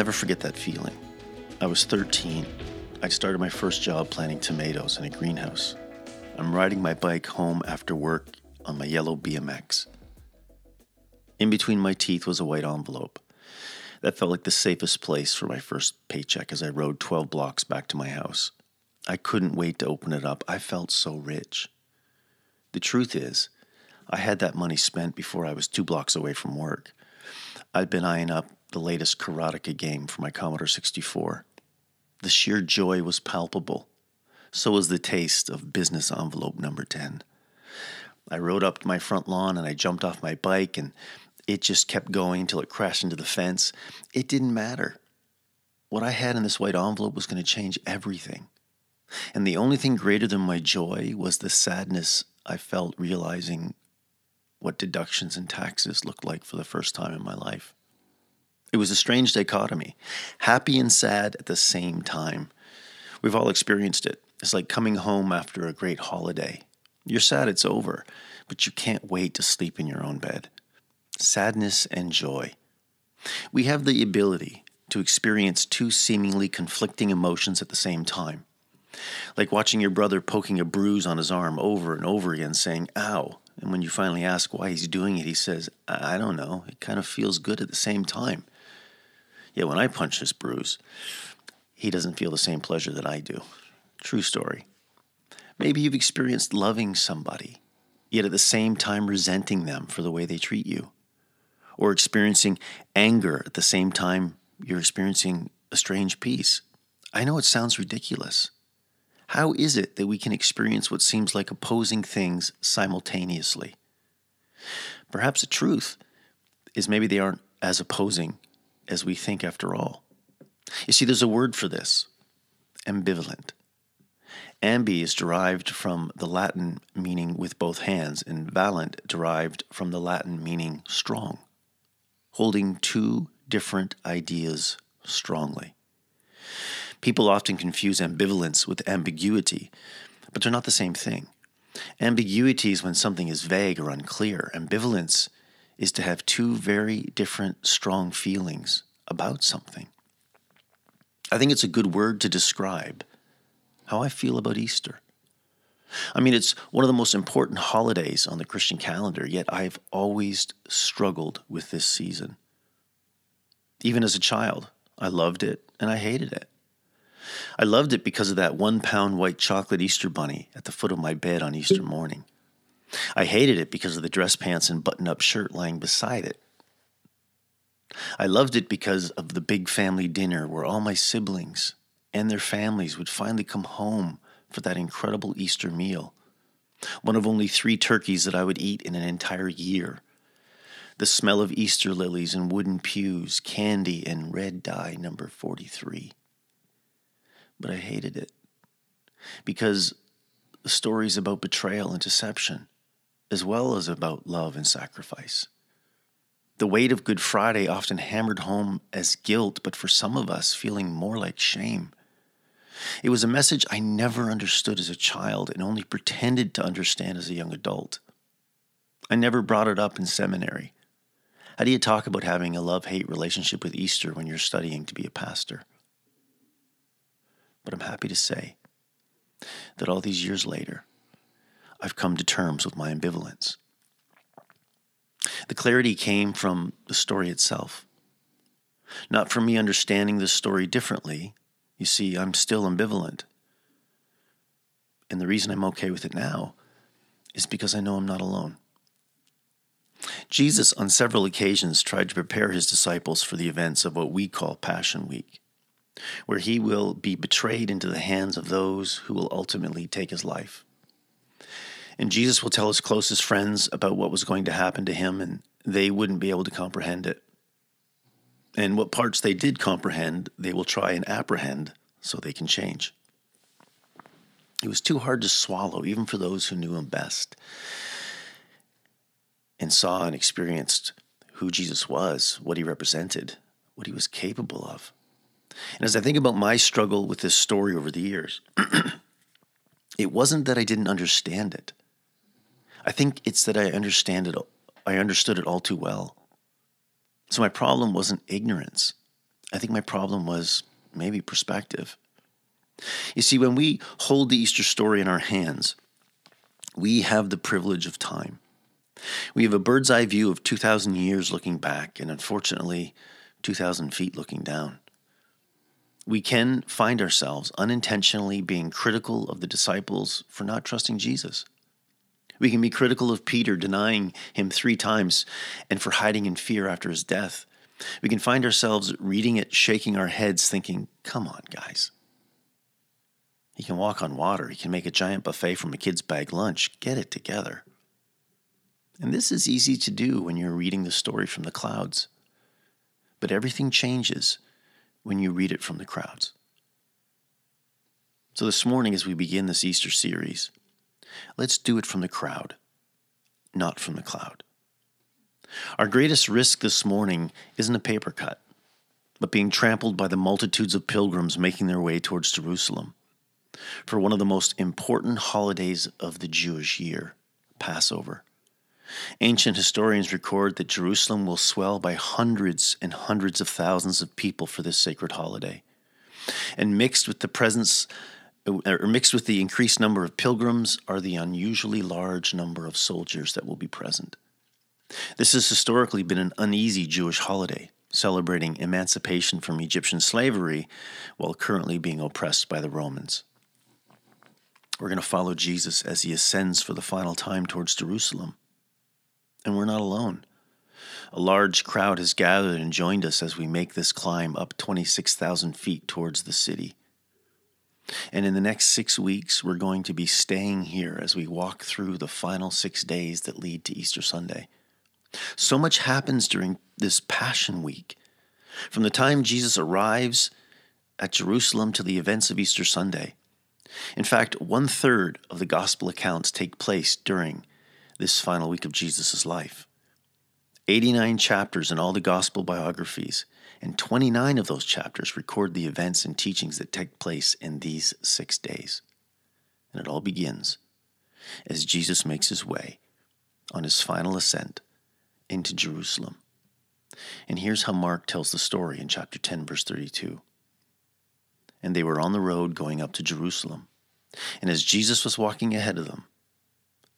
Never forget that feeling. I was 13. I started my first job planting tomatoes in a greenhouse. I'm riding my bike home after work on my yellow BMX. In between my teeth was a white envelope. That felt like the safest place for my first paycheck as I rode 12 blocks back to my house. I couldn't wait to open it up. I felt so rich. The truth is, I had that money spent before I was two blocks away from work. I'd been eyeing up the latest Karateka game for my Commodore 64. The sheer joy was palpable. So was the taste of business envelope number 10. I rode up my front lawn and I jumped off my bike and it just kept going until it crashed into the fence. It didn't matter. What I had in this white envelope was going to change everything. And the only thing greater than my joy was the sadness I felt realizing what deductions and taxes looked like for the first time in my life. It was a strange dichotomy, happy and sad at the same time. We've all experienced it. It's like coming home after a great holiday. You're sad it's over, but you can't wait to sleep in your own bed. Sadness and joy. We have the ability to experience two seemingly conflicting emotions at the same time. Like watching your brother poking a bruise on his arm over and over again, saying, ow. And when you finally ask why he's doing it, he says, I, don't know. It kind of feels good at the same time. Yet when I punch this bruise, he doesn't feel the same pleasure that I do. True story. Maybe you've experienced loving somebody, yet at the same time resenting them for the way they treat you, or experiencing anger at the same time you're experiencing a strange peace. I know it sounds ridiculous. How is it that we can experience what seems like opposing things simultaneously? Perhaps the truth is maybe they aren't as opposing as we think after all. You see, there's a word for this ambivalent. Ambi is derived from the Latin meaning with both hands, and valent derived from the Latin meaning strong, holding two different ideas strongly. People often confuse ambivalence with ambiguity, but they're not the same thing. Ambiguity is when something is vague or unclear. Ambivalence is to have two very different strong feelings about something. I think it's a good word to describe how I feel about Easter. I mean, it's one of the most important holidays on the Christian calendar, yet I've always struggled with this season. Even as a child, I loved it and I hated it. I loved it because of that one pound white chocolate Easter bunny at the foot of my bed on Easter morning. I hated it because of the dress pants and button up shirt lying beside it. I loved it because of the big family dinner where all my siblings and their families would finally come home for that incredible Easter meal. One of only three turkeys that I would eat in an entire year. The smell of Easter lilies and wooden pews, candy, and red dye number 43. But I hated it because the stories about betrayal and deception as well as about love and sacrifice. The weight of Good Friday often hammered home as guilt, but for some of us, feeling more like shame. It was a message I never understood as a child and only pretended to understand as a young adult. I never brought it up in seminary. How do you talk about having a love hate relationship with Easter when you're studying to be a pastor? But I'm happy to say that all these years later, I've come to terms with my ambivalence. The clarity came from the story itself. Not from me understanding the story differently. You see, I'm still ambivalent. And the reason I'm okay with it now is because I know I'm not alone. Jesus, on several occasions, tried to prepare his disciples for the events of what we call Passion Week, where he will be betrayed into the hands of those who will ultimately take his life. And Jesus will tell his closest friends about what was going to happen to him, and they wouldn't be able to comprehend it. And what parts they did comprehend, they will try and apprehend so they can change. It was too hard to swallow, even for those who knew him best and saw and experienced who Jesus was, what he represented, what he was capable of. And as I think about my struggle with this story over the years, it wasn't that I didn't understand it. I think it's that I understand it. I understood it all too well. So my problem wasn't ignorance. I think my problem was maybe perspective. You see, when we hold the Easter story in our hands, we have the privilege of time. We have a bird's eye view of 2,000 years looking back, and unfortunately, 2,000 feet looking down. We can find ourselves unintentionally being critical of the disciples for not trusting Jesus. We can be critical of Peter denying him three times and for hiding in fear after his death. We can find ourselves reading it, shaking our heads, thinking, come on, guys. He can walk on water. He can make a giant buffet from a kid's bag lunch. Get it together. And this is easy to do when you're reading the story from the clouds. But everything changes when you read it from the crowds. So, this morning, as we begin this Easter series, let's do it from the crowd, not from the cloud. Our greatest risk this morning isn't a paper cut, but being trampled by the multitudes of pilgrims making their way towards Jerusalem for one of the most important holidays of the Jewish year, Passover. Ancient historians record that Jerusalem will swell by hundreds and hundreds of thousands of people for this sacred holiday. And mixed with the presence Uh, or mixed with the increased number of pilgrims are the unusually large number of soldiers that will be present. This has historically been an uneasy Jewish holiday, celebrating emancipation from Egyptian slavery while currently being oppressed by the Romans. We're going to follow Jesus as he ascends for the final time towards Jerusalem. And we're not alone. A large crowd has gathered and joined us as we make this climb up 26,000 feet towards the city. And in the next six weeks, we're going to be staying here as we walk through the final six days that lead to Easter Sunday. So much happens during this Passion Week. From the time Jesus arrives at Jerusalem to the events of Easter Sunday. In fact, one third of the gospel accounts take place during this final week of Jesus' life. 89 chapters in all the gospel biographies, and 29 of those chapters record the events and teachings that take place in these six days. And it all begins as Jesus makes his way on his final ascent into Jerusalem. And here's how Mark tells the story in chapter 10, verse 32. And they were on the road going up to Jerusalem. And as Jesus was walking ahead of them,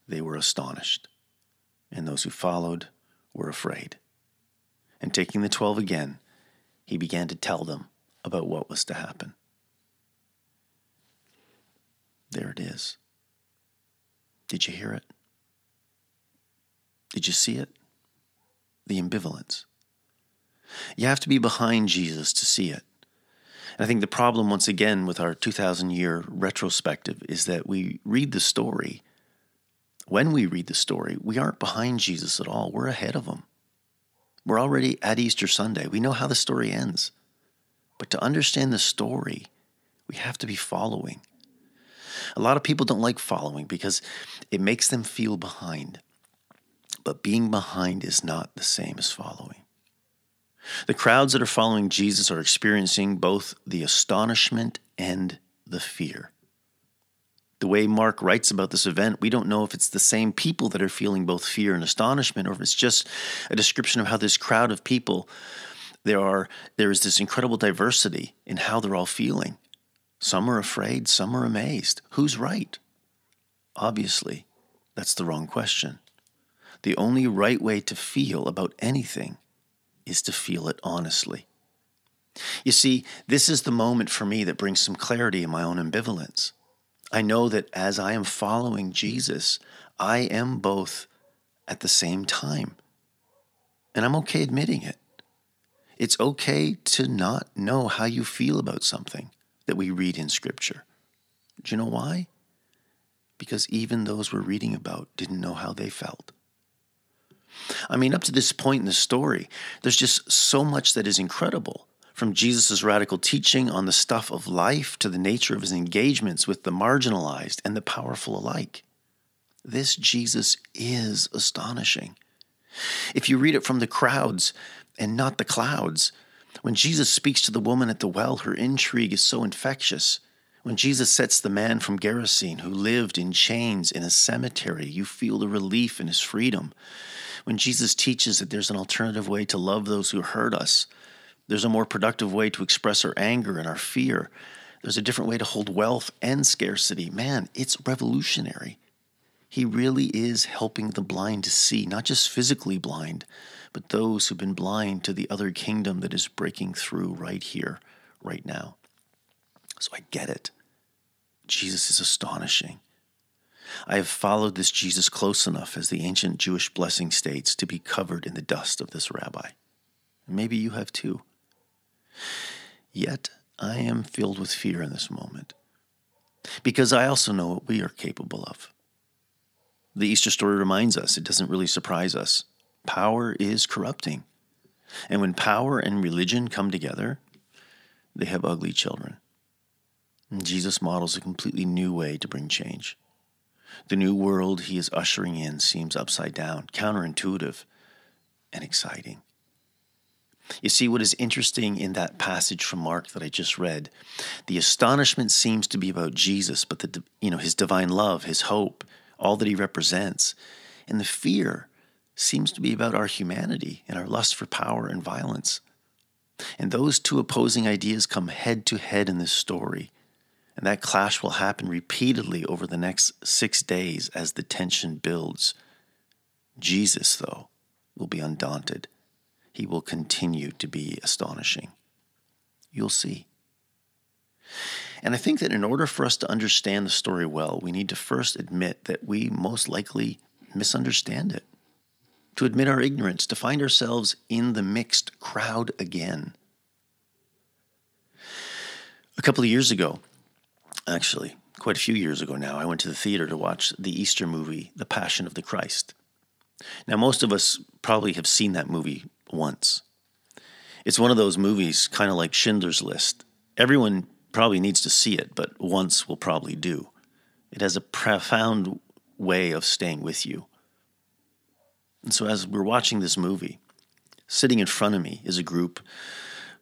they were astonished, and those who followed were afraid. And taking the twelve again, he began to tell them about what was to happen. There it is. Did you hear it? Did you see it? The ambivalence. You have to be behind Jesus to see it. And I think the problem, once again, with our 2,000 year retrospective is that we read the story when we read the story, we aren't behind Jesus at all. We're ahead of him. We're already at Easter Sunday. We know how the story ends. But to understand the story, we have to be following. A lot of people don't like following because it makes them feel behind. But being behind is not the same as following. The crowds that are following Jesus are experiencing both the astonishment and the fear the way Mark writes about this event, we don't know if it's the same people that are feeling both fear and astonishment, or if it's just a description of how this crowd of people there are there is this incredible diversity in how they're all feeling. Some are afraid, some are amazed. Who's right? Obviously, that's the wrong question. The only right way to feel about anything is to feel it honestly. You see, this is the moment for me that brings some clarity in my own ambivalence. I know that as I am following Jesus, I am both at the same time. And I'm okay admitting it. It's okay to not know how you feel about something that we read in Scripture. Do you know why? Because even those we're reading about didn't know how they felt. I mean, up to this point in the story, there's just so much that is incredible from Jesus' radical teaching on the stuff of life to the nature of his engagements with the marginalized and the powerful alike. This Jesus is astonishing. If you read it from the crowds and not the clouds, when Jesus speaks to the woman at the well, her intrigue is so infectious. When Jesus sets the man from Gerasene who lived in chains in a cemetery, you feel the relief in his freedom. When Jesus teaches that there's an alternative way to love those who hurt us, There's a more productive way to express our anger and our fear. There's a different way to hold wealth and scarcity. Man, it's revolutionary. He really is helping the blind to see, not just physically blind, but those who've been blind to the other kingdom that is breaking through right here, right now. So I get it. Jesus is astonishing. I have followed this Jesus close enough, as the ancient Jewish blessing states, to be covered in the dust of this rabbi. Maybe you have too. Yet I am filled with fear in this moment, because I also know what we are capable of. The Easter story reminds us, it doesn't really surprise us. Power is corrupting. And when power and religion come together, they have ugly children. And Jesus models a completely new way to bring change. The new world he is ushering in seems upside down, counterintuitive, and exciting. You see, what is interesting in that passage from Mark that I just read, the astonishment seems to be about Jesus, but the you know his divine love, his hope, all that he represents, and the fear seems to be about our humanity and our lust for power and violence. And those two opposing ideas come head to head in this story. And that clash will happen repeatedly over the next six days as the tension builds. Jesus, though, will be undaunted. He will continue to be astonishing. You'll see. And I think that in order for us to understand the story well, we need to first admit that we most likely misunderstand it to admit our ignorance, to find ourselves in the mixed crowd again. A couple of years ago, actually, quite a few years ago now, I went to the theater to watch the Easter movie, The Passion of the Christ. Now, most of us probably have seen that movie once. It's one of those movies, kind of like Schindler's List. Everyone probably needs to see it, but once will probably do. It has a profound way of staying with you. And so, as we're watching this movie, sitting in front of me is a group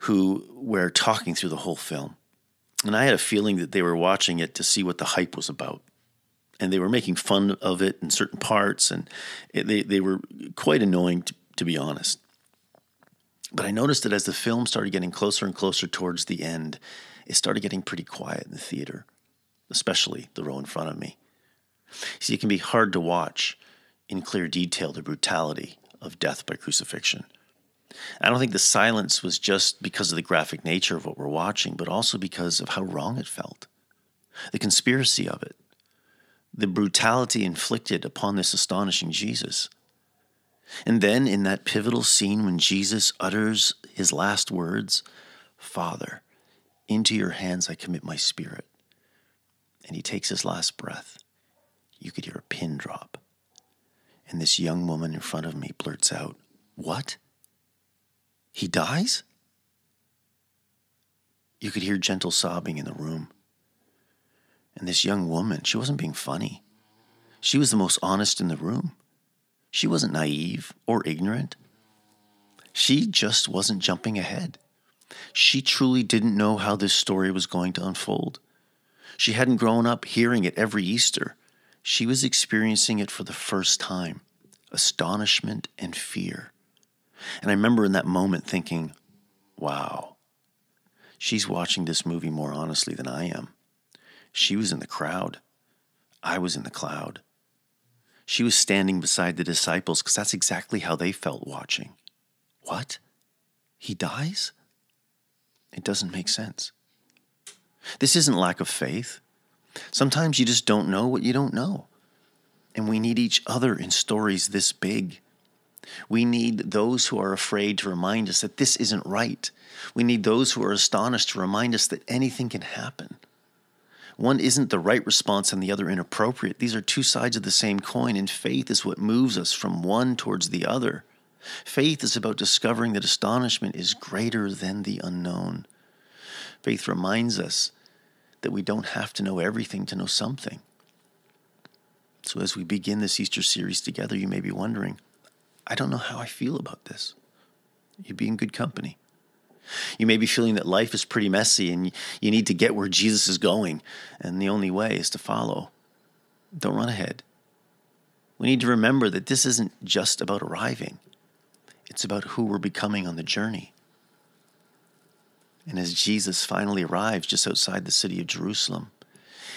who were talking through the whole film. And I had a feeling that they were watching it to see what the hype was about. And they were making fun of it in certain parts, and it, they, they were quite annoying, to, to be honest. But I noticed that as the film started getting closer and closer towards the end, it started getting pretty quiet in the theater, especially the row in front of me. See, it can be hard to watch in clear detail the brutality of death by crucifixion. I don't think the silence was just because of the graphic nature of what we're watching, but also because of how wrong it felt. The conspiracy of it, the brutality inflicted upon this astonishing Jesus. And then in that pivotal scene when Jesus utters his last words, Father, into your hands I commit my spirit. And he takes his last breath. You could hear a pin drop and this young woman in front of me blurts out, What? He dies? You could hear gentle sobbing in the room. And this young woman, she wasn't being funny. She was the most honest in the room. She wasn't naive or ignorant. She just wasn't jumping ahead. She truly didn't know how this story was going to unfold. She hadn't grown up hearing it every Easter. She was experiencing it for the first time astonishment and fear. And I remember in that moment thinking, wow, she's watching this movie more honestly than I am. She was in the crowd, I was in the cloud. She was standing beside the disciples because that's exactly how they felt watching. What? He dies? It doesn't make sense. This isn't lack of faith. Sometimes you just don't know what you don't know. And we need each other in stories this big. We need those who are afraid to remind us that this isn't right. We need those who are astonished to remind us that anything can happen. One isn't the right response and the other inappropriate. These are two sides of the same coin, and faith is what moves us from one towards the other. Faith is about discovering that astonishment is greater than the unknown. Faith reminds us that we don't have to know everything to know something. So, as we begin this Easter series together, you may be wondering, I don't know how I feel about this. You'd be in good company. You may be feeling that life is pretty messy and you need to get where Jesus is going, and the only way is to follow. Don't run ahead. We need to remember that this isn't just about arriving, it's about who we're becoming on the journey. And as Jesus finally arrives just outside the city of Jerusalem,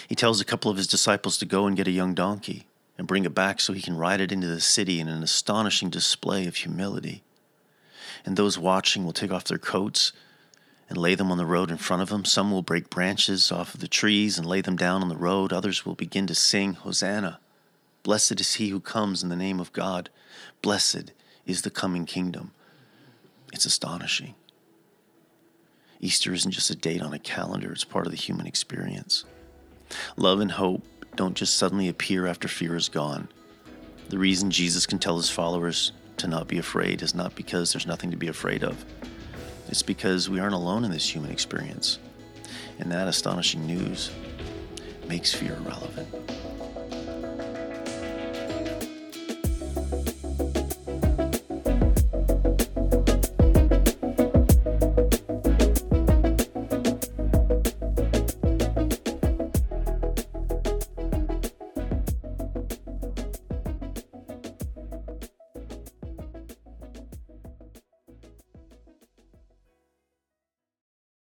he tells a couple of his disciples to go and get a young donkey and bring it back so he can ride it into the city in an astonishing display of humility. And those watching will take off their coats and lay them on the road in front of them. Some will break branches off of the trees and lay them down on the road. Others will begin to sing, Hosanna. Blessed is he who comes in the name of God. Blessed is the coming kingdom. It's astonishing. Easter isn't just a date on a calendar, it's part of the human experience. Love and hope don't just suddenly appear after fear is gone. The reason Jesus can tell his followers to not be afraid is not because there's nothing to be afraid of. It's because we aren't alone in this human experience. And that astonishing news makes fear irrelevant.